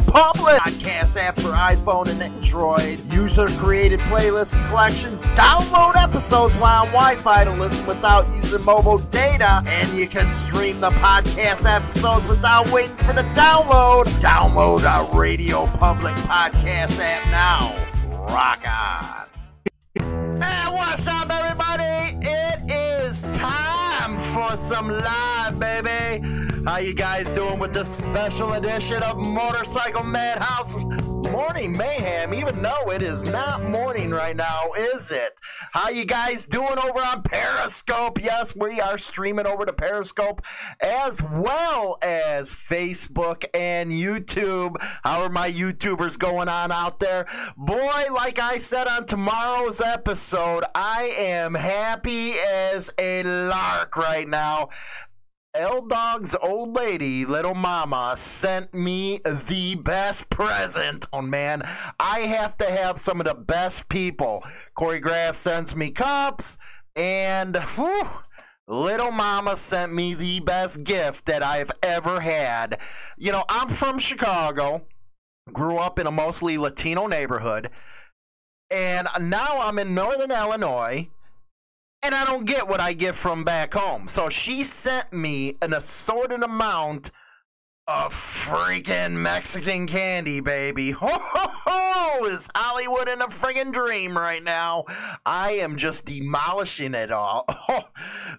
Public podcast app for iPhone and Android. User created playlists collections. Download episodes while on Wi Fi to listen without using mobile data. And you can stream the podcast episodes without waiting for the download. Download our Radio Public podcast app now. Rock on. Hey, what's up, everybody? It is time for some live, baby. How you guys doing with this special edition of Motorcycle Madhouse Morning Mayhem? Even though it is not morning right now, is it? How you guys doing over on Periscope? Yes, we are streaming over to Periscope as well as Facebook and YouTube. How are my YouTubers going on out there? Boy, like I said on tomorrow's episode, I am happy as a lark right now. L Dog's old lady, little mama, sent me the best present. Oh man, I have to have some of the best people. Corey Graff sends me cups, and whew, little mama sent me the best gift that I've ever had. You know, I'm from Chicago, grew up in a mostly Latino neighborhood, and now I'm in Northern Illinois and I don't get what I get from back home. So she sent me an assorted amount of freaking Mexican candy, baby. ho! Is Hollywood in a friggin' dream right now? I am just demolishing it all. Oh,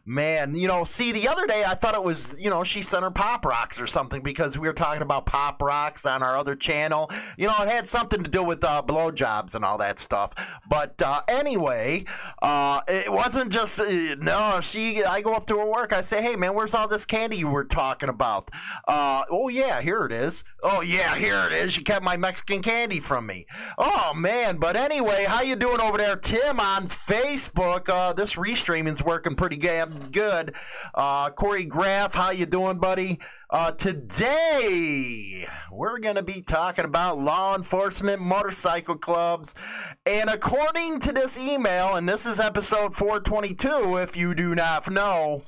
man, you know, see, the other day I thought it was, you know, she sent her Pop Rocks or something because we were talking about Pop Rocks on our other channel. You know, it had something to do with uh, blowjobs and all that stuff. But uh, anyway, uh, it wasn't just, uh, no, she, I go up to her work, I say, hey, man, where's all this candy you were talking about? Uh, oh yeah, here it is. Oh yeah, here it is. You kept my Mexican candy from me. Oh man, but anyway, how you doing over there, Tim, on Facebook? Uh, this restreaming's working pretty damn good. Uh, Corey Graff, how you doing, buddy? Uh, today we're gonna be talking about law enforcement motorcycle clubs, and according to this email, and this is episode 422, if you do not know.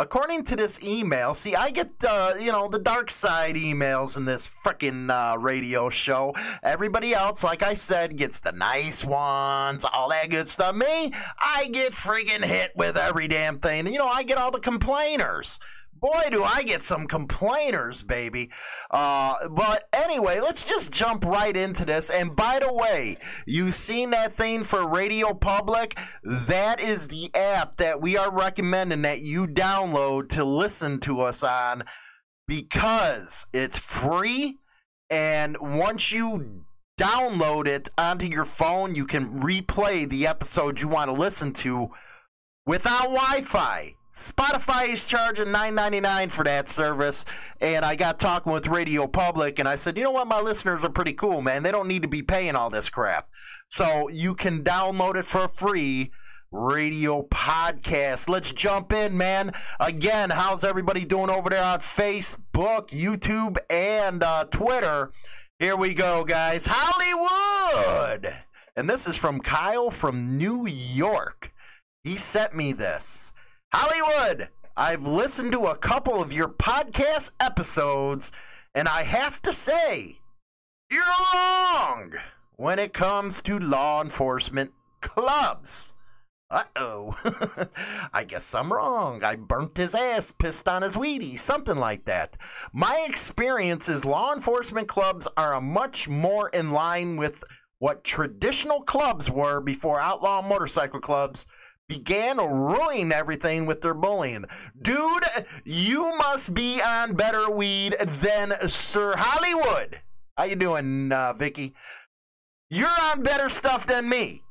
According to this email, see, I get, uh, you know, the dark side emails in this freaking uh, radio show. Everybody else, like I said, gets the nice ones, all that good stuff. Me, I get freaking hit with every damn thing. You know, I get all the complainers boy, do I get some complainers, baby. Uh, but anyway, let's just jump right into this. And by the way, you seen that thing for Radio Public? That is the app that we are recommending that you download to listen to us on because it's free. And once you download it onto your phone, you can replay the episode you want to listen to without Wi Fi. Spotify is charging $9.99 for that service. And I got talking with Radio Public, and I said, you know what? My listeners are pretty cool, man. They don't need to be paying all this crap. So you can download it for free. Radio podcast. Let's jump in, man. Again, how's everybody doing over there on Facebook, YouTube, and uh, Twitter? Here we go, guys. Hollywood! And this is from Kyle from New York. He sent me this. Hollywood, I've listened to a couple of your podcast episodes, and I have to say, you're wrong when it comes to law enforcement clubs. Uh oh. I guess I'm wrong. I burnt his ass, pissed on his Wheaties, something like that. My experience is law enforcement clubs are a much more in line with what traditional clubs were before outlaw motorcycle clubs began ruining everything with their bullying. Dude, you must be on better weed than Sir Hollywood. How you doing, uh, Vicky? You're on better stuff than me.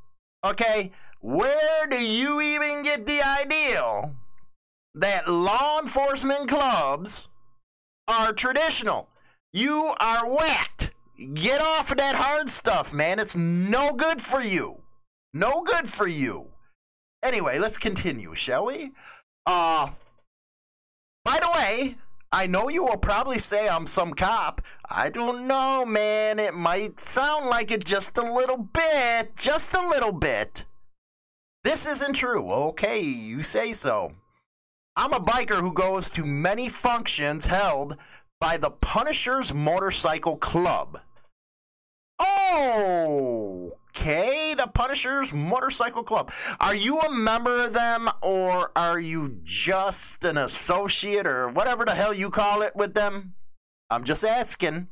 Okay? Where do you even get the idea that law enforcement clubs are traditional? You are whacked. Get off of that hard stuff, man. It's no good for you. No good for you. Anyway, let's continue, shall we? Uh, by the way, I know you will probably say I'm some cop. I don't know, man. It might sound like it just a little bit. Just a little bit. This isn't true. Okay, you say so. I'm a biker who goes to many functions held by the Punishers Motorcycle Club. Okay, the Punishers Motorcycle Club. Are you a member of them or are you just an associate or whatever the hell you call it with them? I'm just asking.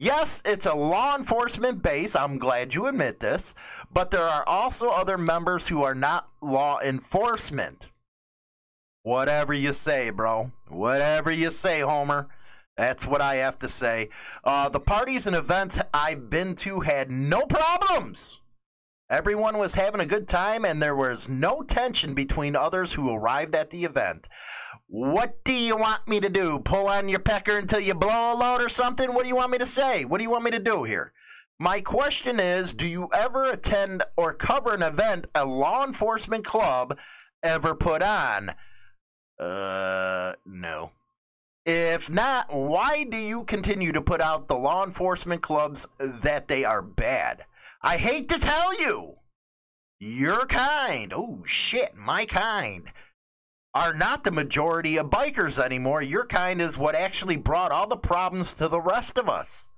Yes, it's a law enforcement base. I'm glad you admit this. But there are also other members who are not law enforcement. Whatever you say, bro. Whatever you say, Homer. That's what I have to say. Uh, the parties and events I've been to had no problems. Everyone was having a good time, and there was no tension between others who arrived at the event. What do you want me to do? Pull on your pecker until you blow a load or something? What do you want me to say? What do you want me to do here? My question is Do you ever attend or cover an event a law enforcement club ever put on? Uh, no. If not, why do you continue to put out the law enforcement clubs that they are bad? I hate to tell you, your kind, oh shit, my kind, are not the majority of bikers anymore. Your kind is what actually brought all the problems to the rest of us.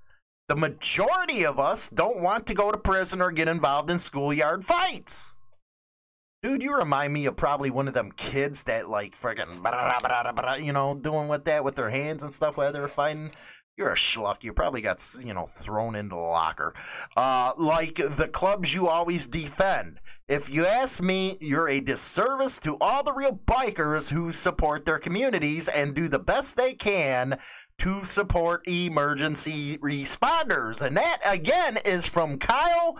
The majority of us don't want to go to prison or get involved in schoolyard fights. Dude, you remind me of probably one of them kids that like freaking, you know, doing with that with their hands and stuff while they're fighting. You're a schluck. You probably got, you know, thrown into the locker. Uh, like the clubs you always defend. If you ask me, you're a disservice to all the real bikers who support their communities and do the best they can to support emergency responders. And that, again, is from Kyle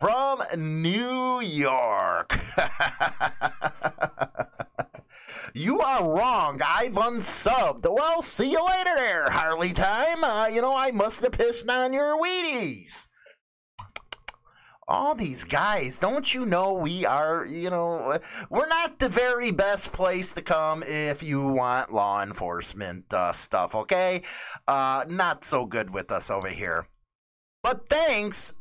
from New York. you are wrong. I've unsubbed. Well, see you later there, Harley time. Uh, you know, I must have pissed on your Wheaties. All these guys, don't you know we are, you know, we're not the very best place to come if you want law enforcement uh, stuff, okay? Uh, not so good with us over here. But thanks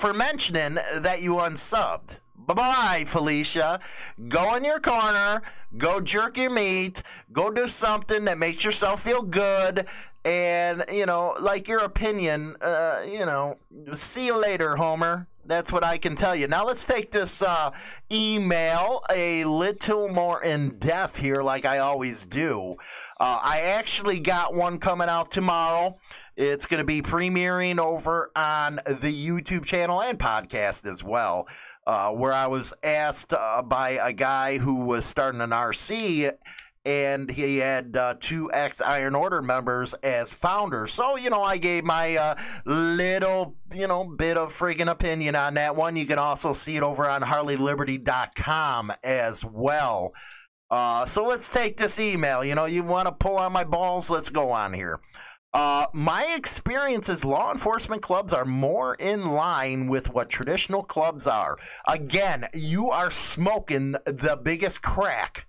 for mentioning that you unsubbed. Bye bye, Felicia. Go in your corner, go jerk your meat, go do something that makes yourself feel good, and, you know, like your opinion, uh, you know, see you later, Homer. That's what I can tell you. Now let's take this uh, email a little more in depth here, like I always do. Uh, I actually got one coming out tomorrow. It's going to be premiering over on the YouTube channel and podcast as well, uh, where I was asked uh, by a guy who was starting an RC and he had uh, two ex Iron Order members as founders. So, you know, I gave my uh, little, you know, bit of freaking opinion on that one. You can also see it over on HarleyLiberty.com as well. Uh, so let's take this email. You know, you want to pull on my balls? Let's go on here. Uh, my experience is law enforcement clubs are more in line with what traditional clubs are. Again, you are smoking the biggest crack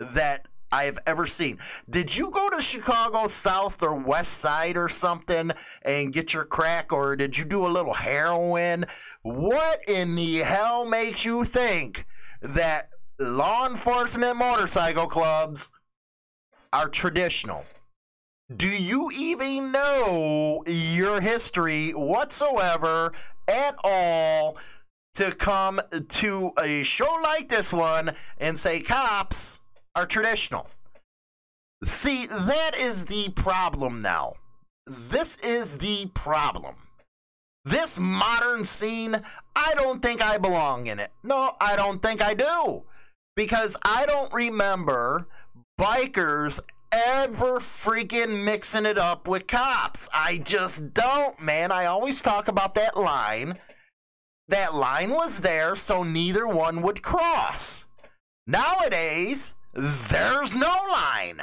that I have ever seen. Did you go to Chicago South or West Side or something and get your crack, or did you do a little heroin? What in the hell makes you think that law enforcement motorcycle clubs are traditional? do you even know your history whatsoever at all to come to a show like this one and say cops are traditional? See, that is the problem now. This is the problem. This modern scene, I don't think I belong in it. No, I don't think I do. Because I don't remember bikers ever freaking mixing it up with cops. I just don't, man. I always talk about that line. That line was there so neither one would cross. Nowadays, there's no line.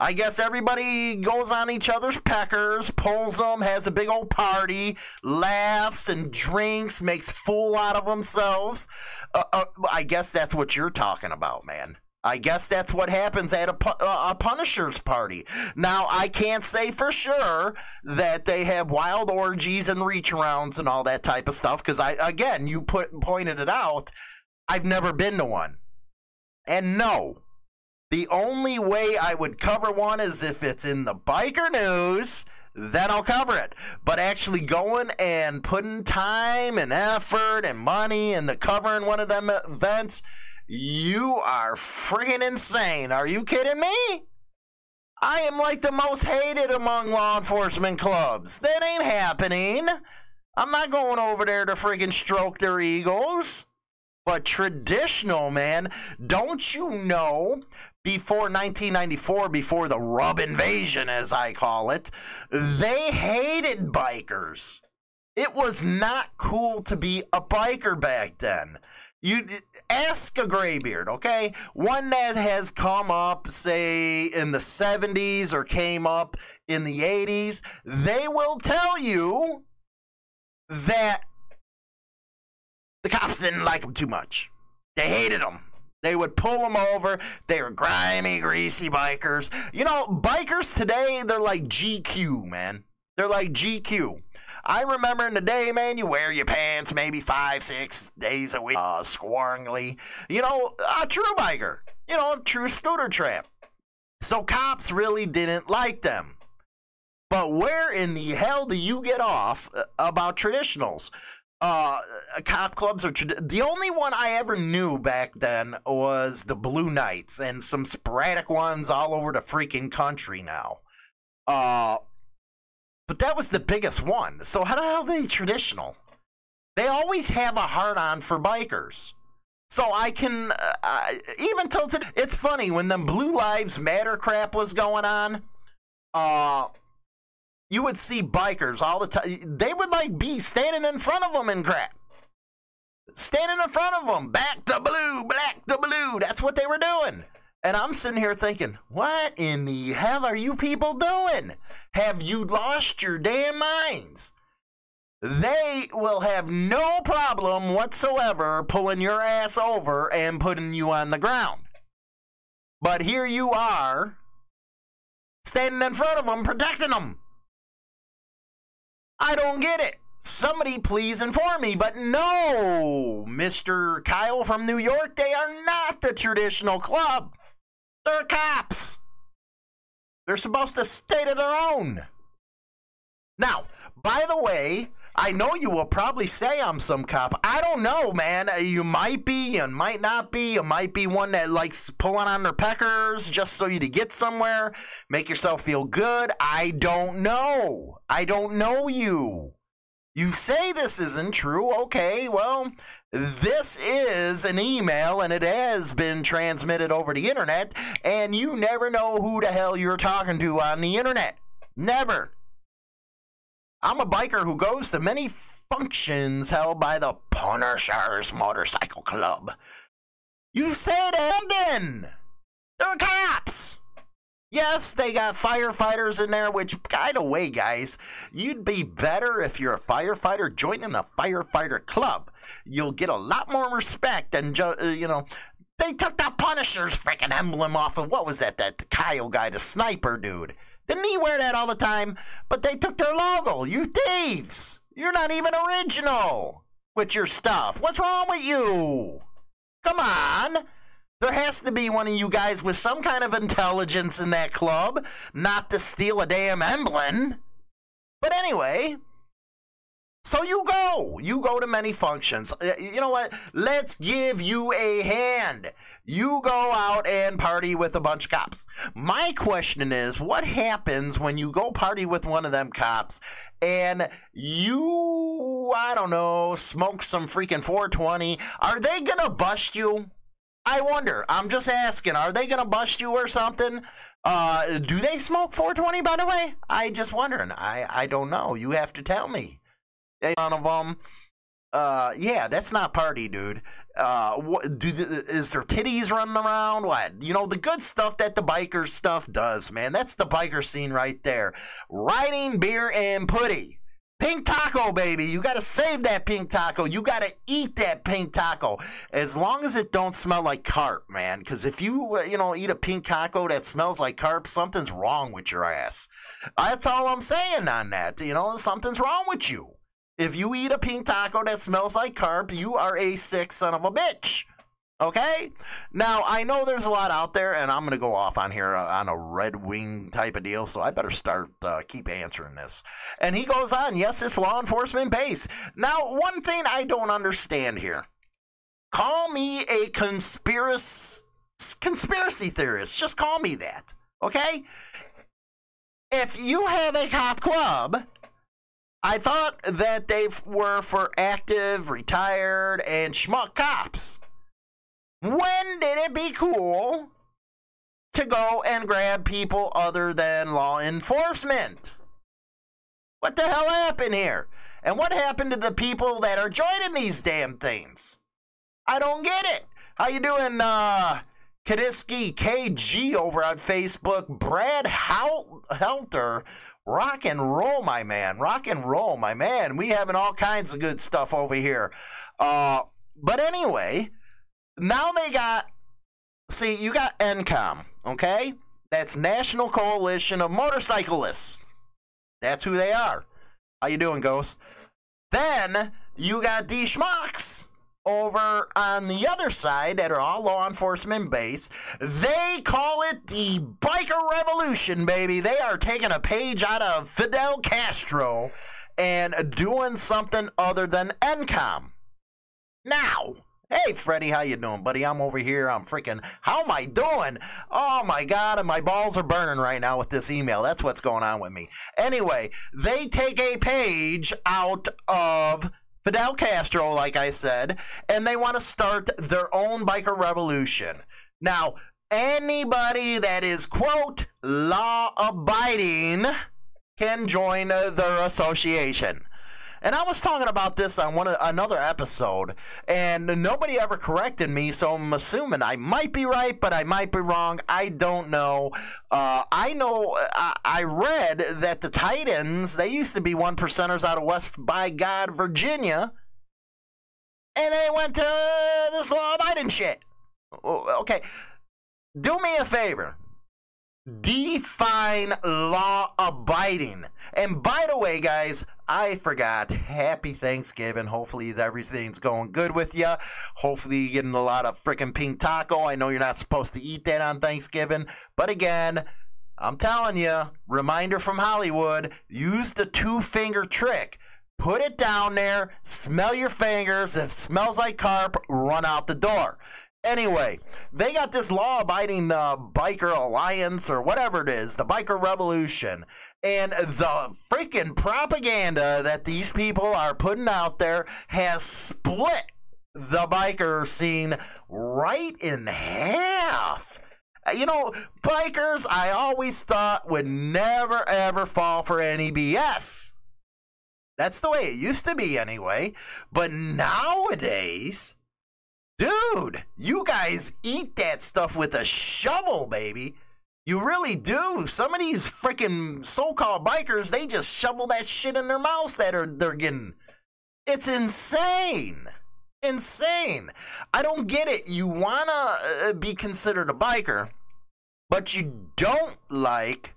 I guess everybody goes on each other's peckers, pulls them, has a big old party, laughs and drinks, makes fool out of themselves. Uh, uh, I guess that's what you're talking about, man. I guess that's what happens at a, a Punisher's party. Now, I can't say for sure that they have wild orgies and reach arounds and all that type of stuff because I, again, you put pointed it out. I've never been to one, and no, The only way I would cover one is if it's in the biker news, then I'll cover it. But actually going and putting time and effort and money into covering one of them events, you are freaking insane. Are you kidding me? I am like the most hated among law enforcement clubs. That ain't happening. I'm not going over there to freaking stroke their egos. But traditional, man, don't you know before 1994, before the rub invasion, as I call it, they hated bikers. It was not cool to be a biker back then. You ask a graybeard, okay? One that has come up, say, in the 70s or came up in the 80s, they will tell you that the cops didn't like them too much. They hated them. They would pull them over. They were grimy, greasy bikers. You know, bikers today, they're like GQ, man. They're like GQ. I remember in the day, man, you wear your pants maybe five, six days a week, uh, squaringly. You know, a true biker. You know, a true scooter tramp. So cops really didn't like them. But where in the hell do you get off uh, about traditionals? Uh, cop clubs are the only one I ever knew back then was the Blue Knights and some sporadic ones all over the freaking country now. Uh, but that was the biggest one. So how the hell are they traditional? They always have a hard on for bikers. So I can uh, even till today. It's funny when the Blue Lives Matter crap was going on. Uh, you would see bikers all the time. They would like be standing in front of them and crap. Standing in front of them, back to blue, black to blue. That's what they were doing. And I'm sitting here thinking, what in the hell are you people doing? Have you lost your damn minds? They will have no problem whatsoever pulling your ass over and putting you on the ground. But here you are, standing in front of them, protecting them. I don't get it. Somebody please inform me. But no, Mr. Kyle from New York, they are not the traditional club. They're cops. They're supposed to stay to their own. Now, by the way, I know you will probably say I'm some cop. I don't know, man. Uh, you might be, you might not be. You might be one that likes pulling on their peckers just so you to get somewhere, make yourself feel good. I don't know. I don't know you. You say this isn't true. Okay, well, this is an email and it has been transmitted over the internet, and you never know who the hell you're talking to on the internet. Never. I'm a biker who goes to many functions held by the Punishers Motorcycle Club. You said Hamden! They're cops! Yes, they got firefighters in there, which, by the way, guys, you'd be better if you're a firefighter joining the firefighter club. You'll get a lot more respect and, uh, you know, they took the Punisher's freaking emblem off of, what was that, that Kyle guy, the sniper dude. Didn't he wear that all the time? But they took their logo. You thieves! You're not even original with your stuff. What's wrong with you? Come on. There has to be one of you guys with some kind of intelligence in that club, not to steal a damn emblem. But anyway, so you go. You go to many functions. You know what? Let's give you a hand. You go out and party with a bunch of cops. My question is what happens when you go party with one of them cops and you, I don't know, smoke some freaking 420? Are they going to bust you? I wonder. I'm just asking. Are they going to bust you or something? Uh, do they smoke 420, by the way? I just wondering. I, I don't know. You have to tell me one of them. Uh, yeah, that's not party, dude. Uh, what do the, is there titties running around? What you know the good stuff that the biker stuff does, man. That's the biker scene right there. Riding beer and putty. Pink taco, baby. You got to save that pink taco. You got to eat that pink taco. As long as it don't smell like carp, man. Because if you, uh, you know, eat a pink taco that smells like carp, something's wrong with your ass. That's all I'm saying on that. You know, something's wrong with you. If you eat a pink taco that smells like carp, you are a sick son of a bitch. Okay? Now, I know there's a lot out there, and I'm going to go off on here uh, on a Red Wing type of deal, so I better start, uh, keep answering this. And he goes on, yes, it's law enforcement base. Now, one thing I don't understand here call me a conspiracy, conspiracy theorist. Just call me that. Okay? If you have a cop club, I thought that they were for active, retired, and schmuck cops. When did it be cool to go and grab people other than law enforcement? What the hell happened here? And what happened to the people that are joining these damn things? I don't get it. How you doing, uh, Kadisky KG over on Facebook? Brad Hel- Helter, rock and roll, my man. Rock and roll, my man. We having all kinds of good stuff over here. Uh, but anyway, now they got see you got NCOM, okay? That's National Coalition of Motorcyclists. That's who they are. How you doing, Ghost? Then you got D Schmucks over on the other side that are all law enforcement based. They call it the biker revolution, baby. They are taking a page out of Fidel Castro and doing something other than NCOM. Now, Hey, Freddie, how you doing, buddy? I'm over here. I'm freaking. How am I doing? Oh my God, and my balls are burning right now with this email. That's what's going on with me. Anyway, they take a page out of Fidel Castro, like I said, and they want to start their own biker revolution. Now, anybody that is quote law abiding can join their association. And I was talking about this on one another episode, and nobody ever corrected me, so I'm assuming I might be right, but I might be wrong. I don't know. Uh, I know I, I read that the Titans they used to be one percenters out of West by God, Virginia, and they went to this law abiding shit. Okay, do me a favor define law abiding. And by the way, guys, I forgot. Happy Thanksgiving. Hopefully, everything's going good with you. Hopefully, you're getting a lot of freaking pink taco. I know you're not supposed to eat that on Thanksgiving, but again, I'm telling you, reminder from Hollywood use the two finger trick. Put it down there, smell your fingers. If it smells like carp, run out the door. Anyway, they got this law abiding uh, biker alliance or whatever it is, the biker revolution. And the freaking propaganda that these people are putting out there has split the biker scene right in half. Uh, you know, bikers, I always thought would never ever fall for any BS. That's the way it used to be, anyway. But nowadays, Dude, you guys eat that stuff with a shovel, baby. You really do. Some of these freaking so-called bikers, they just shovel that shit in their mouths that are they're getting. It's insane. Insane. I don't get it. You want to uh, be considered a biker, but you don't like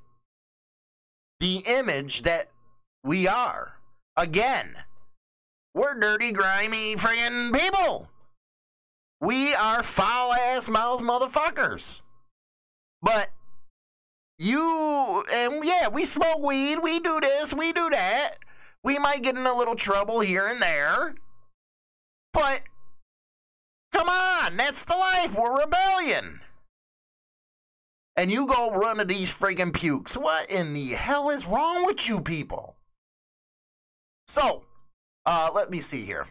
the image that we are. Again, we're dirty, grimy friggin' people. We are foul ass mouth motherfuckers. But you and yeah, we smoke weed, we do this, we do that. We might get in a little trouble here and there. But come on, that's the life. We're rebellion. And you go run to these freaking pukes. What in the hell is wrong with you people? So, uh, let me see here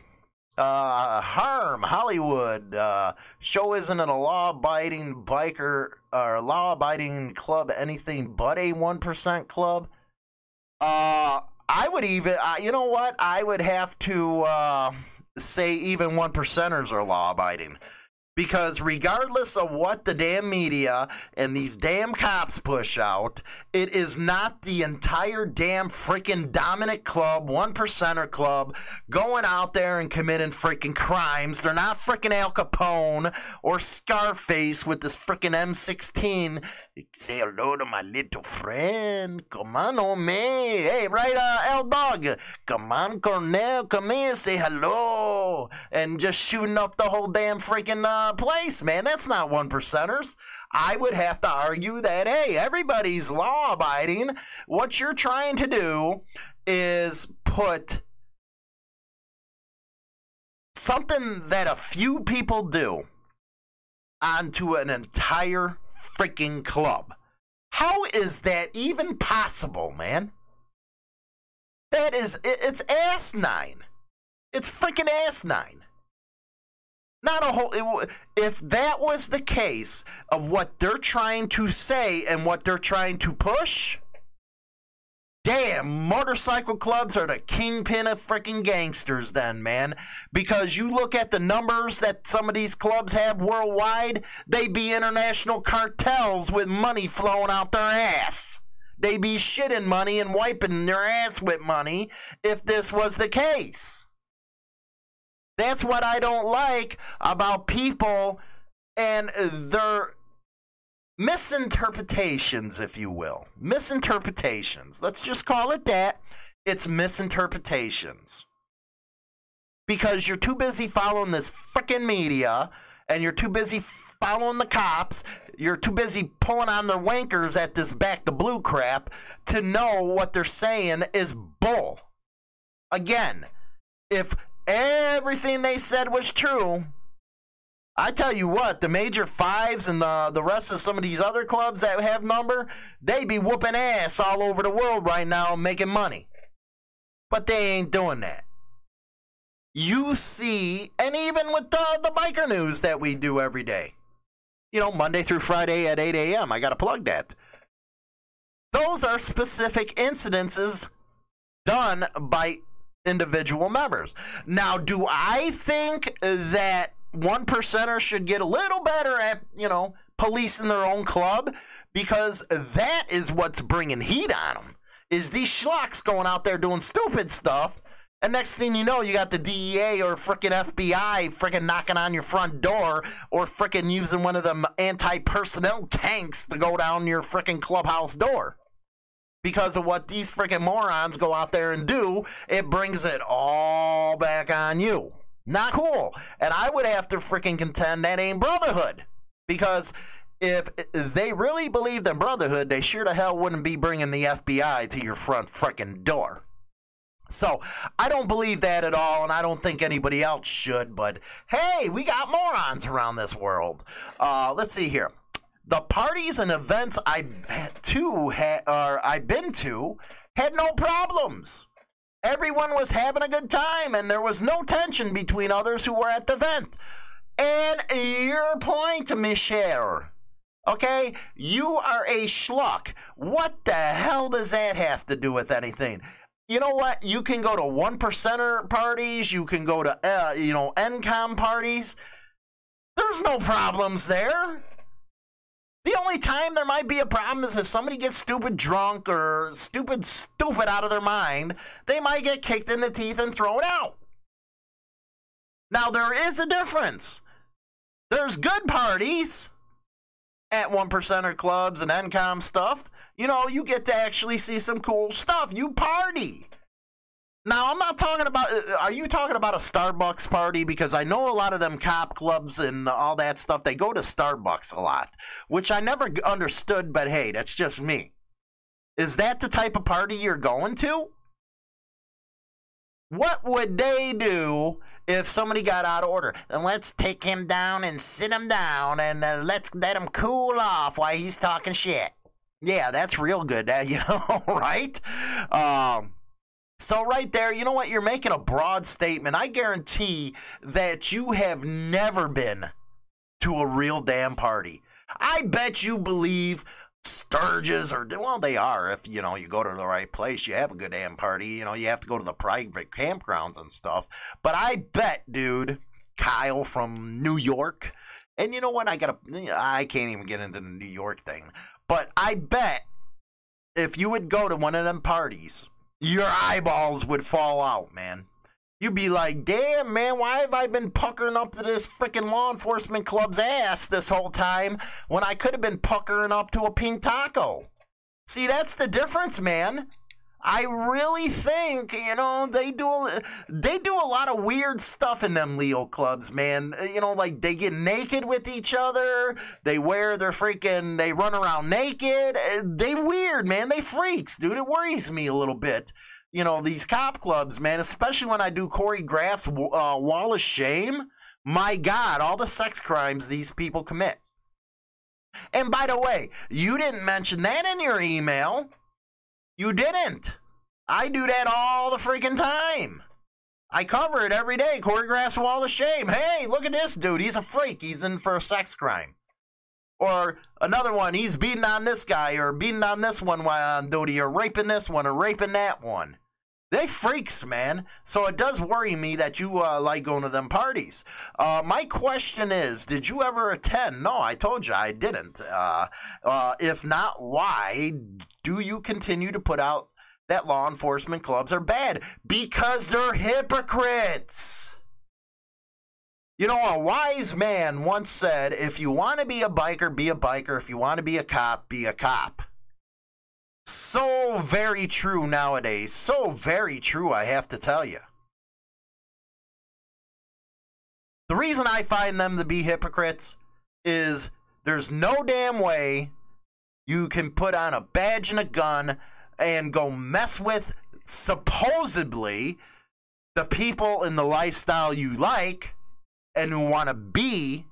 uh, harm Hollywood uh, show isn't a law-abiding biker or law-abiding club anything but a one percent club. Uh, I would even, uh, you know what? I would have to uh, say even one percenters are law-abiding because regardless of what the damn media and these damn cops push out, it is not the entire damn freaking dominant club, one percenter club, going out there and committing freaking crimes. They're not freaking Al Capone or Scarface with this freaking M16. Say hello to my little friend. Come on, oh me. Hey, right, uh, L Dog. Come on, Cornell. Come here. Say hello. And just shooting up the whole damn freaking uh, place, man. That's not one percenters. I would have to argue that, hey, everybody's law abiding. What you're trying to do is put something that a few people do onto an entire freaking club. How is that even possible, man? That is, it's asinine. It's freaking asinine. Not a whole. if that was the case of what they're trying to say and what they're trying to push, damn, motorcycle clubs are the kingpin of freaking gangsters, then, man. Because you look at the numbers that some of these clubs have worldwide, they be international cartels with money flowing out their ass. They be shitting money and wiping their ass with money if this was the case. That's what I don't like about people and their misinterpretations, if you will. Misinterpretations. Let's just call it that. It's misinterpretations. Because you're too busy following this freaking media and you're too busy following the cops. You're too busy pulling on their wankers at this back the blue crap to know what they're saying is bull. Again, if everything they said was true. I tell you what, the major fives and the, the rest of some of these other clubs that have number, they be whooping ass all over the world right now making money. But they ain't doing that. You see, and even with the, the biker news that we do every day, you know, Monday through Friday at 8 a.m., I got to plug that. Those are specific incidences done by individual members. Now, do I think that one percenter should get a little better at, you know, policing their own club? Because that is what's bringing heat on them. Is these schlocks going out there doing stupid stuff, and next thing you know, you got the DEA or freaking FBI freaking knocking on your front door, or freaking using one of them anti-personnel tanks to go down your freaking clubhouse door because of what these freaking morons go out there and do, it brings it all back on you. Not cool. And I would have to freaking contend that ain't brotherhood. Because if they really believed in brotherhood, they sure to hell wouldn't be bringing the FBI to your front freaking door. So I don't believe that at all, and I don't think anybody else should. But hey, we got morons around this world. Uh, let's see here the parties and events I to ha- or I've been to had no problems. Everyone was having a good time, and there was no tension between others who were at the event. And your point, Michelle. Okay, you are a schluck. What the hell does that have to do with anything? You know what? You can go to one percenter parties. You can go to uh, you know NCOM parties. There's no problems there. The only time there might be a problem is if somebody gets stupid drunk or stupid stupid out of their mind, they might get kicked in the teeth and thrown out. Now there is a difference. There's good parties at one percenter clubs and NCOM stuff. You know, you get to actually see some cool stuff. You party. Now, I'm not talking about. Uh, are you talking about a Starbucks party? Because I know a lot of them cop clubs and all that stuff. They go to Starbucks a lot, which I never understood. But hey, that's just me. Is that the type of party you're going to? What would they do if somebody got out of order? Then let's take him down and sit him down and uh, let's let him cool off while he's talking shit. Yeah, that's real good, uh, you know, right? Um, so, right there, you know what? You're making a broad statement. I guarantee that you have never been to a real damn party. I bet you believe Sturgis or, well, they are. If, you know, you go to the right place, you have a good damn party. You know, you have to go to the private campgrounds and stuff. But I bet, dude, Kyle from New York, and you know what? I gotta, I can't even get into the New York thing. But I bet if you would go to one of them parties, your eyeballs would fall out, man. You'd be like, damn, man, why have I been puckering up to this freaking law enforcement club's ass this whole time when I could have been puckering up to a pink taco? See, that's the difference, man. I really think you know they do they do a lot of weird stuff in them Leo clubs, man. You know, like they get naked with each other. They wear their freaking. They run around naked. They weird, man. They freaks, dude. It worries me a little bit. You know these cop clubs, man. Especially when I do Corey Graff's uh, Wall of Shame. My God, all the sex crimes these people commit. And by the way, you didn't mention that in your email. You didn't. I do that all the freaking time. I cover it every day. Corey Graff's Wall of Shame. Hey, look at this dude. He's a freak. He's in for a sex crime. Or another one, he's beating on this guy or beating on this one while on duty or raping this one or raping that one. They freaks, man. So it does worry me that you uh, like going to them parties. Uh, my question is, did you ever attend? No, I told you I didn't. Uh, uh, if not, why do you continue to put out that law enforcement clubs are bad? Because they're hypocrites. You know, a wise man once said, if you want to be a biker, be a biker. If you want to be a cop, be a cop. So very true nowadays. So very true, I have to tell you. The reason I find them to be hypocrites is there's no damn way you can put on a badge and a gun and go mess with supposedly the people in the lifestyle you like and who want to be.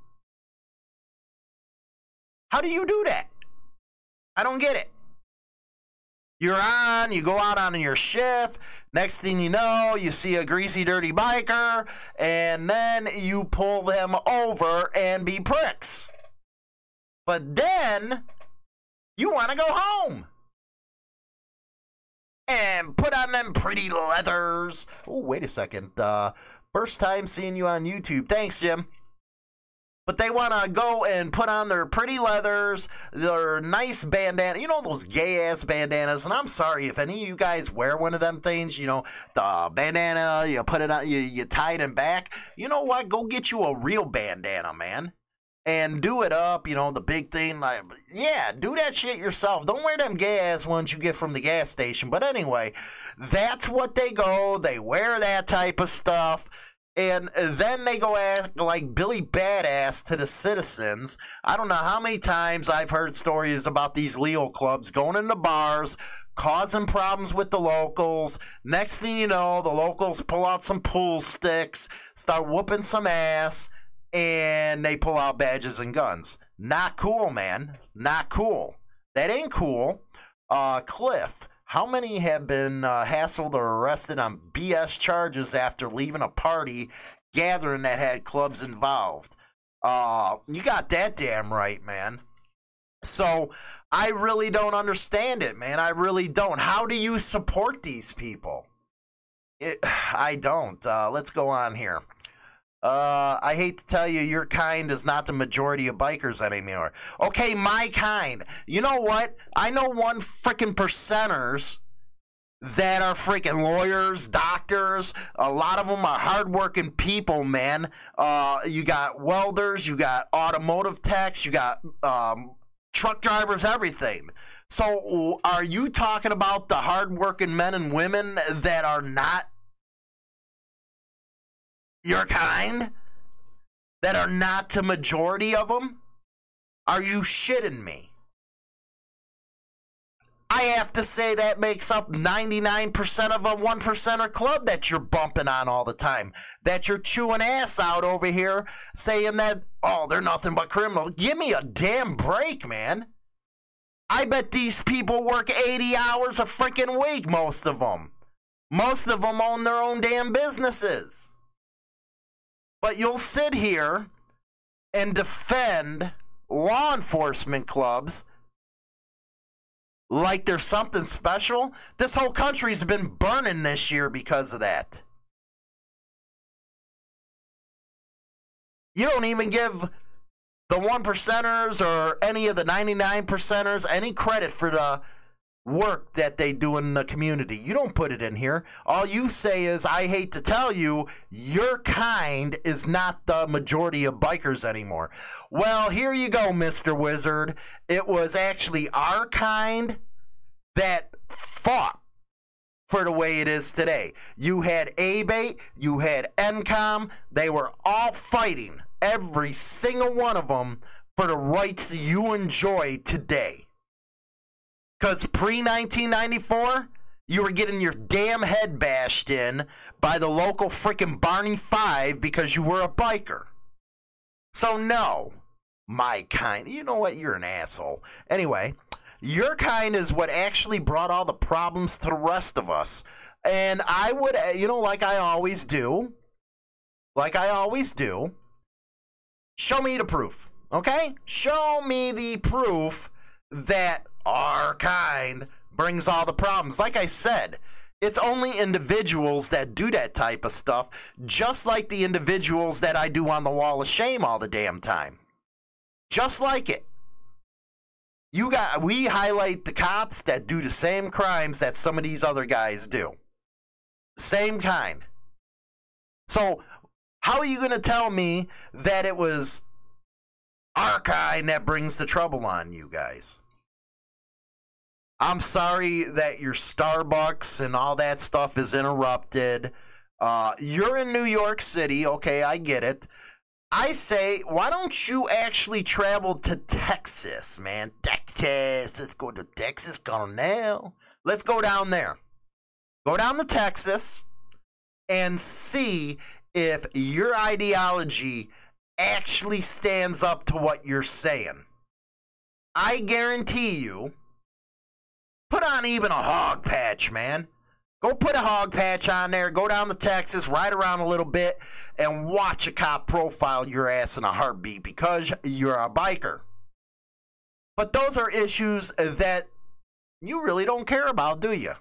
How do you do that? I don't get it. You're on, you go out on your shift. Next thing you know, you see a greasy, dirty biker, and then you pull them over and be pricks. But then you want to go home and put on them pretty leathers. Oh, wait a second. Uh, first time seeing you on YouTube. Thanks, Jim but they want to go and put on their pretty leathers, their nice bandana, you know, those gay ass bandanas. And I'm sorry if any of you guys wear one of them things, you know, the bandana, you put it on, you, you tie it in back. You know what? Go get you a real bandana, man. And do it up, you know, the big thing. Like, yeah, do that shit yourself. Don't wear them gay ass ones you get from the gas station. But anyway, that's what they go. They wear that type of stuff and then they go act like Billy Badass to the citizens. I don't know how many times I've heard stories about these Leo clubs going into bars, causing problems with the locals. Next thing you know, the locals pull out some pool sticks, start whooping some ass, and they pull out badges and guns. Not cool, man. Not cool. That ain't cool. Uh, Cliff how many have been uh, hassled or arrested on BS charges after leaving a party gathering that had clubs involved? Uh, you got that damn right, man. So I really don't understand it, man. I really don't. How do you support these people? It, I don't. Uh, let's go on here. Uh, I hate to tell you, your kind is not the majority of bikers anymore. Okay, my kind. You know what? I know one freaking percenters that are freaking lawyers, doctors. A lot of them are hardworking people, man. Uh, you got welders, you got automotive techs, you got um, truck drivers, everything. So, are you talking about the hardworking men and women that are not your kind that are not the majority of them? Are you shitting me? I have to say that makes up 99% of a 1%er club that you're bumping on all the time. That you're chewing ass out over here saying that, oh, they're nothing but criminals. Give me a damn break, man. I bet these people work 80 hours a freaking week, most of them. Most of them own their own damn businesses. But you'll sit here and defend law enforcement clubs like there's something special. This whole country's been burning this year because of that. You don't even give the one percenters or any of the 99 percenters any credit for the work that they do in the community. You don't put it in here. All you say is, I hate to tell you, your kind is not the majority of bikers anymore. Well, here you go, Mr. Wizard. It was actually our kind that fought for the way it is today. You had ABATE, you had NCOM, they were all fighting, every single one of them, for the rights you enjoy today. Because pre 1994, you were getting your damn head bashed in by the local freaking Barney Fife because you were a biker. So, no, my kind. You know what? You're an asshole. Anyway, your kind is what actually brought all the problems to the rest of us. And I would, uh, you know, like I always do, like I always do, show me the proof. Okay? Show me the proof that our kind brings all the problems. Like I said, it's only individuals that do that type of stuff, just like the individuals that I do on the wall of shame all the damn time. Just like it. You got we highlight the cops that do the same crimes that some of these other guys do. Same kind. So, how are you going to tell me that it was our kind that brings the trouble on you guys? I'm sorry that your Starbucks and all that stuff is interrupted. Uh, you're in New York City. Okay, I get it. I say, why don't you actually travel to Texas, man? Texas. Let's go to Texas, now. Let's go down there. Go down to Texas and see if your ideology actually stands up to what you're saying. I guarantee you Put on even a hog patch, man. Go put a hog patch on there, go down to Texas, ride around a little bit, and watch a cop profile your ass in a heartbeat because you're a biker. But those are issues that you really don't care about, do you?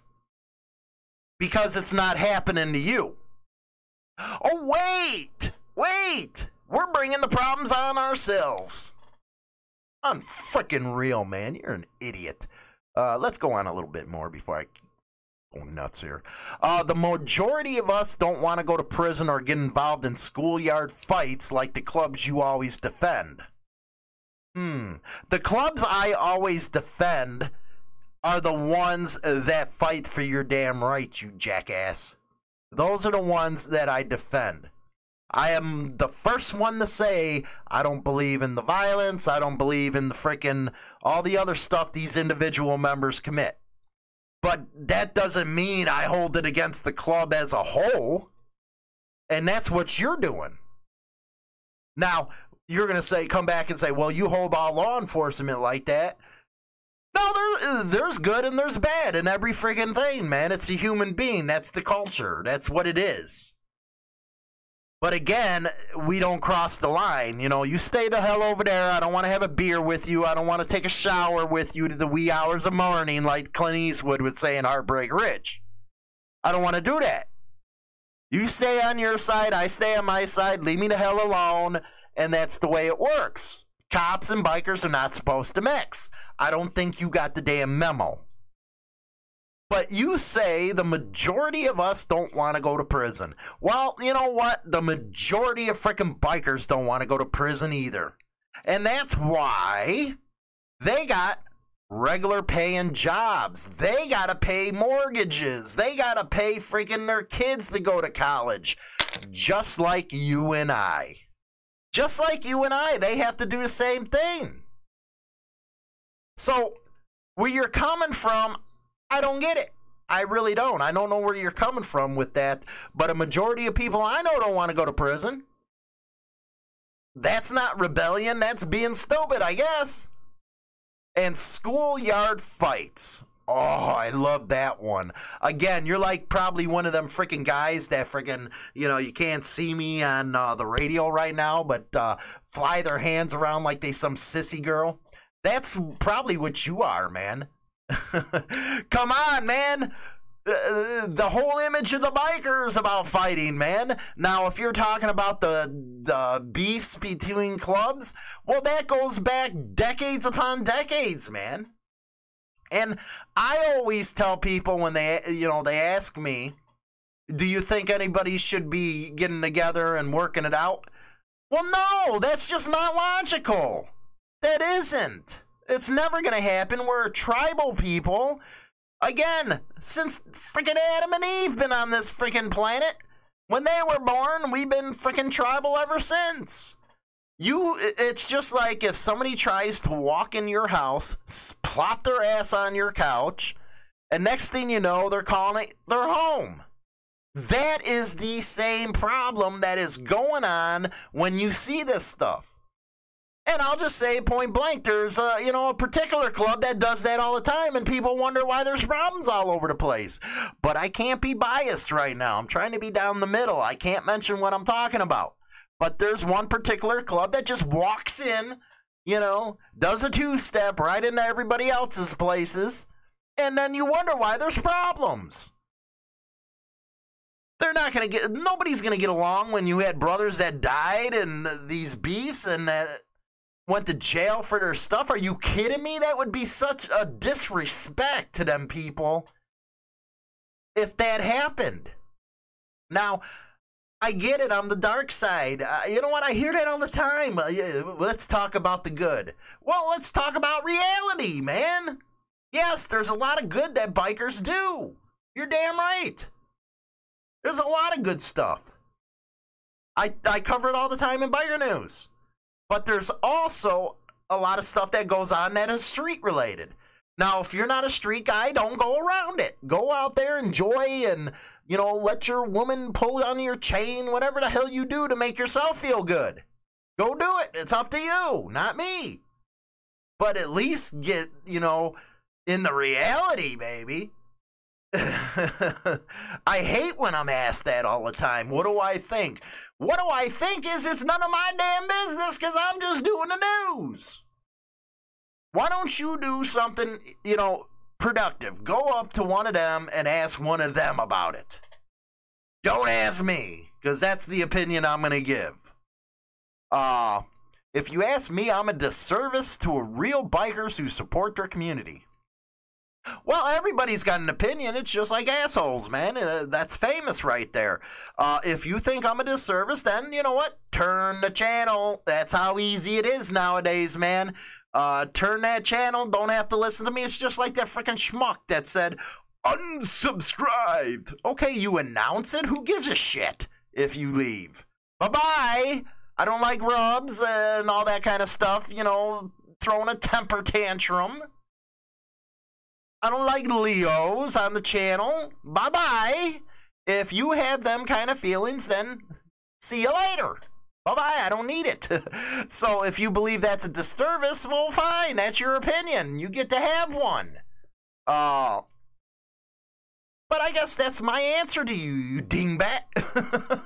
Because it's not happening to you. Oh, wait! Wait! We're bringing the problems on ourselves. Unfreaking real, man. You're an idiot. Uh, let's go on a little bit more before I go nuts here. Uh, the majority of us don't want to go to prison or get involved in schoolyard fights like the clubs you always defend. Hmm. The clubs I always defend are the ones that fight for your damn rights, you jackass. Those are the ones that I defend. I am the first one to say I don't believe in the violence. I don't believe in the freaking all the other stuff these individual members commit. But that doesn't mean I hold it against the club as a whole. And that's what you're doing. Now, you're going to say, come back and say, well, you hold all law enforcement like that. No, there, there's good and there's bad in every freaking thing, man. It's a human being. That's the culture. That's what it is. But again, we don't cross the line. You know, you stay the hell over there. I don't want to have a beer with you. I don't want to take a shower with you to the wee hours of morning, like Clint Eastwood would say in Heartbreak Ridge. I don't want to do that. You stay on your side, I stay on my side. Leave me the hell alone. And that's the way it works. Cops and bikers are not supposed to mix. I don't think you got the damn memo. But you say the majority of us don't want to go to prison. Well, you know what? The majority of freaking bikers don't want to go to prison either. And that's why they got regular paying jobs. They got to pay mortgages. They got to pay freaking their kids to go to college. Just like you and I. Just like you and I, they have to do the same thing. So, where you're coming from, I don't get it. I really don't. I don't know where you're coming from with that, but a majority of people I know don't want to go to prison. That's not rebellion, that's being stupid, I guess. And schoolyard fights. Oh, I love that one. Again, you're like probably one of them freaking guys that freaking, you know, you can't see me on uh, the radio right now, but uh, fly their hands around like they some sissy girl. That's probably what you are, man. Come on, man. The whole image of the bikers about fighting, man. Now, if you're talking about the the beefs between clubs, well, that goes back decades upon decades, man. And I always tell people when they, you know, they ask me, "Do you think anybody should be getting together and working it out?" Well, no, that's just not logical. That isn't. It's never going to happen. We're tribal people. Again, since freaking Adam and Eve been on this freaking planet, when they were born, we've been freaking tribal ever since. You, it's just like if somebody tries to walk in your house, plop their ass on your couch, and next thing you know, they're calling it their home. That is the same problem that is going on when you see this stuff. And I'll just say point blank, there's a, you know a particular club that does that all the time, and people wonder why there's problems all over the place. But I can't be biased right now. I'm trying to be down the middle. I can't mention what I'm talking about. But there's one particular club that just walks in, you know, does a two step right into everybody else's places, and then you wonder why there's problems. They're not going to get, nobody's going to get along when you had brothers that died and these beefs and that went to jail for their stuff. Are you kidding me? That would be such a disrespect to them people if that happened. Now, I get it. I'm the dark side. Uh, you know what? I hear that all the time. Uh, yeah, let's talk about the good. Well, let's talk about reality, man. Yes, there's a lot of good that bikers do. You're damn right. There's a lot of good stuff. I, I cover it all the time in biker news. But there's also a lot of stuff that goes on that is street related. Now, if you're not a street guy, don't go around it. Go out there, enjoy, and you know, let your woman pull on your chain, whatever the hell you do to make yourself feel good. Go do it. It's up to you, not me. But at least get, you know, in the reality, baby. I hate when I'm asked that all the time. What do I think? What do I think is it's none of my damn business because I'm just doing the news. Why don't you do something, you know, productive. Go up to one of them and ask one of them about it. Don't ask me, because that's the opinion I'm going to give. Uh, if you ask me, I'm a disservice to real bikers who support their community. Well, everybody's got an opinion. It's just like assholes, man. Uh, that's famous right there. Uh, if you think I'm a disservice, then you know what? Turn the channel. That's how easy it is nowadays, man. Uh, turn that channel. Don't have to listen to me. It's just like that freaking schmuck that said, unsubscribed. Okay, you announce it. Who gives a shit if you leave? Bye bye. I don't like rubs and all that kind of stuff, you know, throwing a temper tantrum. I don't like Leos on the channel. Bye bye. If you have them kind of feelings, then see you later. Bye bye, I don't need it. so if you believe that's a disservice, well, fine, that's your opinion. You get to have one. Uh, but I guess that's my answer to you, you dingbat.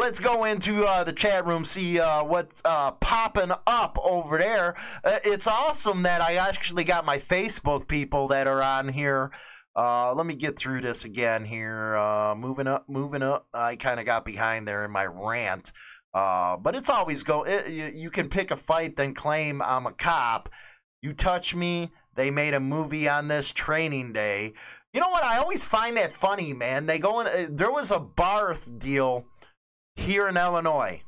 Let's go into uh, the chat room, see uh, what's uh, popping up over there. Uh, it's awesome that I actually got my Facebook people that are on here. Uh, let me get through this again here. Uh, moving up, moving up. I kind of got behind there in my rant. But it's always go. It, you, you can pick a fight, then claim I'm a cop. You touch me. They made a movie on this training day. You know what? I always find that funny, man. They go in. There was a Barth deal here in Illinois.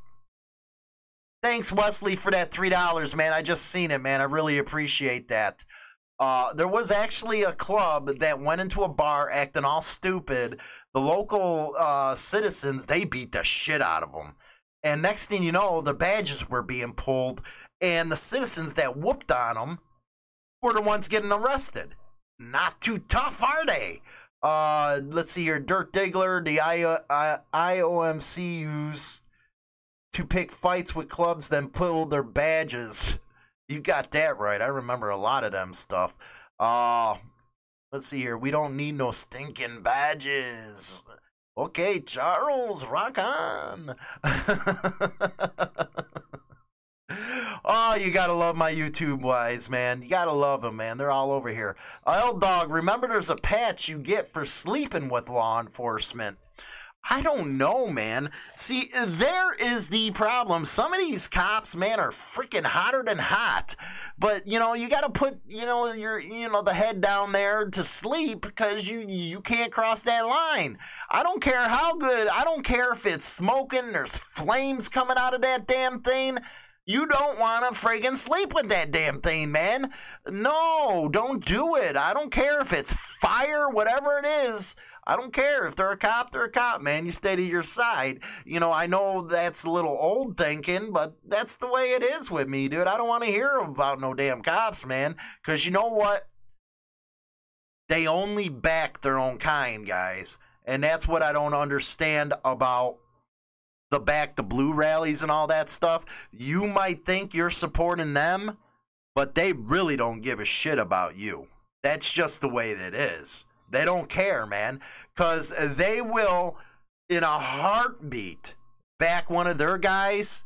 Thanks, Wesley, for that three dollars, man. I just seen it, man. I really appreciate that. Uh, there was actually a club that went into a bar acting all stupid. The local uh, citizens they beat the shit out of them. And next thing you know, the badges were being pulled, and the citizens that whooped on them were the ones getting arrested. Not too tough, are they? Uh, let's see here. Dirk Diggler, the IOMC used to pick fights with clubs, then pull their badges. You got that right. I remember a lot of them stuff. Uh, let's see here. We don't need no stinking badges. Okay, Charles, rock on. oh, you gotta love my YouTube wise, man. You gotta love them, man. They're all over here. Uh, L Dog, remember there's a patch you get for sleeping with law enforcement. I don't know, man. See, there is the problem. Some of these cops, man, are freaking hotter than hot. But you know, you got to put, you know, your, you know, the head down there to sleep because you you can't cross that line. I don't care how good. I don't care if it's smoking. There's flames coming out of that damn thing. You don't want to friggin' sleep with that damn thing, man. No, don't do it. I don't care if it's fire, whatever it is. I don't care if they're a cop, they're a cop, man. You stay to your side. You know, I know that's a little old thinking, but that's the way it is with me, dude. I don't want to hear about no damn cops, man. Because you know what? They only back their own kind, guys. And that's what I don't understand about the back the blue rallies and all that stuff. You might think you're supporting them, but they really don't give a shit about you. That's just the way that is. They don't care, man, because they will, in a heartbeat, back one of their guys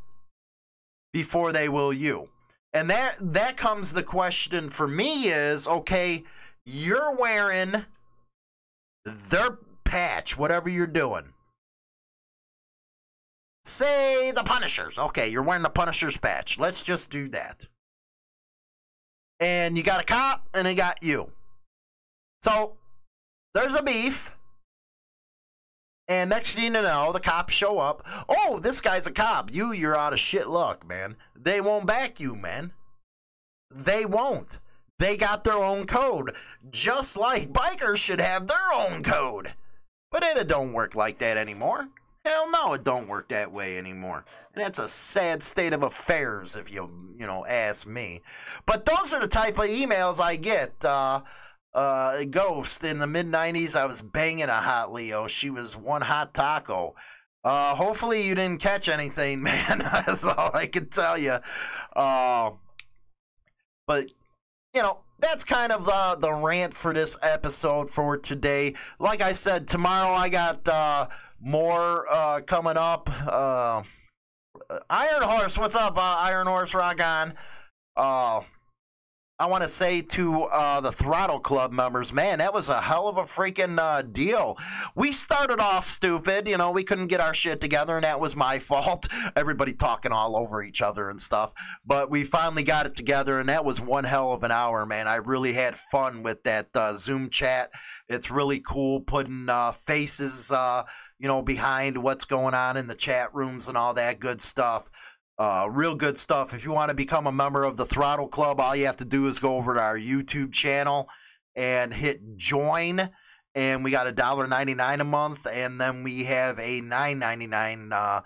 before they will you. And that that comes the question for me is okay, you're wearing their patch, whatever you're doing. Say the Punishers. Okay, you're wearing the Punishers patch. Let's just do that. And you got a cop and they got you. So there's a beef. And next thing you know, the cops show up. Oh, this guy's a cop. You, you're out of shit luck, man. They won't back you, man. They won't. They got their own code. Just like bikers should have their own code. But it don't work like that anymore. Hell no, it don't work that way anymore. And that's a sad state of affairs, if you you know ask me. But those are the type of emails I get. Uh, uh, Ghost in the mid '90s, I was banging a hot Leo. She was one hot taco. Uh, hopefully you didn't catch anything, man. That's all I can tell you. Uh, but you know, that's kind of the the rant for this episode for today. Like I said, tomorrow I got uh, more uh, coming up. Uh, Iron Horse, what's up, uh, Iron Horse? On. Uh, I want to say to uh, the Throttle Club members, man, that was a hell of a freaking uh, deal. We started off stupid, you know, we couldn't get our shit together, and that was my fault. Everybody talking all over each other and stuff. But we finally got it together, and that was one hell of an hour, man. I really had fun with that uh, Zoom chat. It's really cool putting uh, faces, you know, behind what's going on in the chat rooms and all that good stuff. Uh, real good stuff. If you want to become a member of the Throttle Club, all you have to do is go over to our YouTube channel and hit join. And we got a dollar ninety nine a month, and then we have a nine ninety nine uh,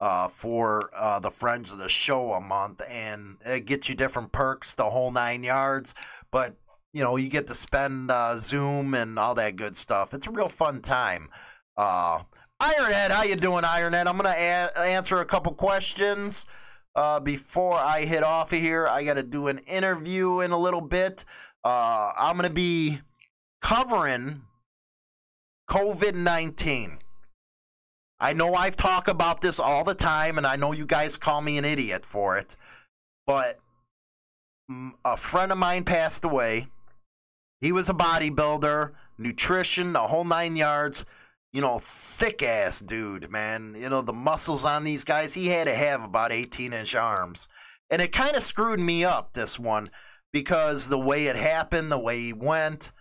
uh, for uh, the friends of the show a month, and it gets you different perks, the whole nine yards. But you know, you get to spend uh, Zoom and all that good stuff. It's a real fun time. Uh, Ironhead, how you doing, Ironhead? I'm gonna a- answer a couple questions uh, before I hit off of here. I got to do an interview in a little bit. Uh, I'm gonna be covering COVID nineteen. I know I've talked about this all the time, and I know you guys call me an idiot for it, but a friend of mine passed away. He was a bodybuilder, nutrition, the whole nine yards you know, thick ass dude, man. You know, the muscles on these guys, he had to have about 18 inch arms. And it kind of screwed me up, this one, because the way it happened, the way he went,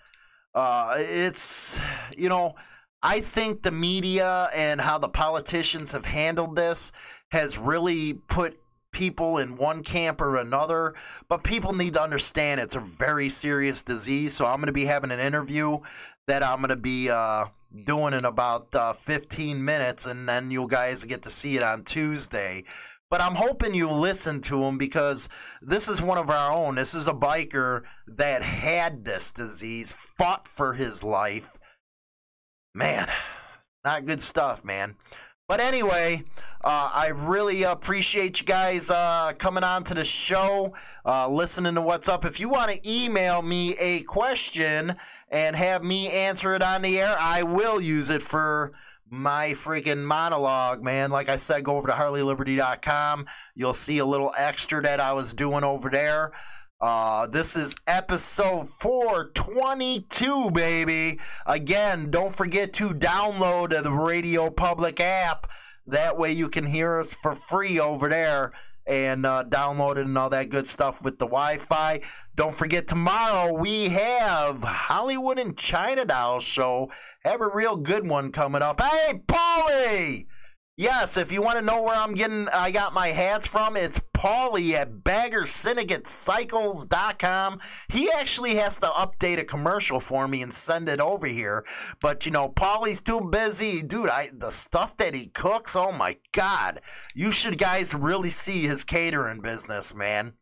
uh, it's, you know, I think the media and how the politicians have handled this has really put people in one camp or another. But people need to understand it's a very serious disease. So I'm going to be having an interview that I'm going to be. Uh, doing in about uh, 15 minutes, and then you guys get to see it on Tuesday. But I'm hoping you listen to him because this is one of our own. This is a biker that had this disease, fought for his life. Man, not good stuff, man. But anyway, uh, I really appreciate you guys uh, coming on to the show, uh, listening to what's up. If you want to email me a question and have me answer it on the air, I will use it for my freaking monologue, man. Like I said, go over to HarleyLiberty.com. You'll see a little extra that I was doing over there. Uh, this is episode 422, baby. Again, don't forget to download the Radio Public app. That way you can hear us for free over there and uh, download it and all that good stuff with the Wi Fi. Don't forget, tomorrow we have Hollywood and China Doll show. Have a real good one coming up. Hey, Paulie! Yes, if you want to know where I'm getting, I got my hats from, it's Paulie at BaggerSyndicateCycles.com. He actually has to update a commercial for me and send it over here. But, you know, Paulie's too busy. Dude, I the stuff that he cooks, oh my God. You should guys really see his catering business, man.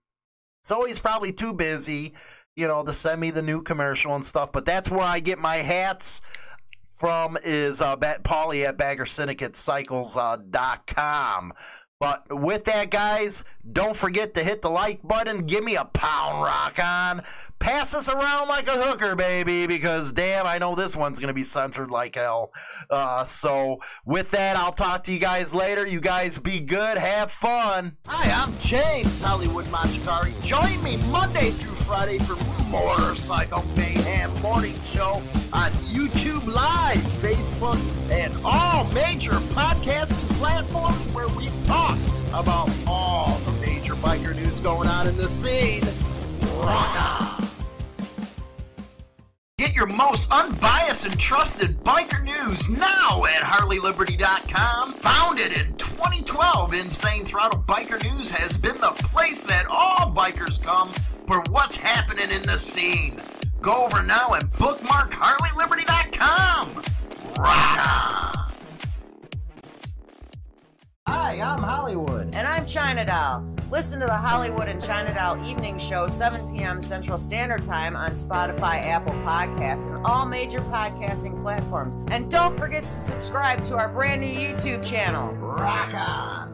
So he's probably too busy, you know, to send me the new commercial and stuff. But that's where I get my hats from is uh, Paulie at BaggerSyndicateCycles.com. Uh, but with that, guys, don't forget to hit the like button. Give me a pound rock on. Pass this around like a hooker, baby, because damn, I know this one's going to be censored like hell. Uh, so, with that, I'll talk to you guys later. You guys be good. Have fun. Hi, I'm James Hollywood Machikari. Join me Monday through Friday for Motorcycle Mayhem Morning Show on YouTube Live, Facebook, and all major podcasting platforms where we talk about all the major biker news going on in the scene. Rock on! Get your most unbiased and trusted biker news now at HarleyLiberty.com. Founded in 2012, Insane Throttle Biker News has been the place that all bikers come for what's happening in the scene. Go over now and bookmark HarleyLiberty.com. Rock on! Hi, I'm Hollywood. And I'm China Doll. Listen to the Hollywood and China Doll Evening Show, 7 p.m. Central Standard Time on Spotify, Apple Podcasts, and all major podcasting platforms. And don't forget to subscribe to our brand new YouTube channel. Rock on!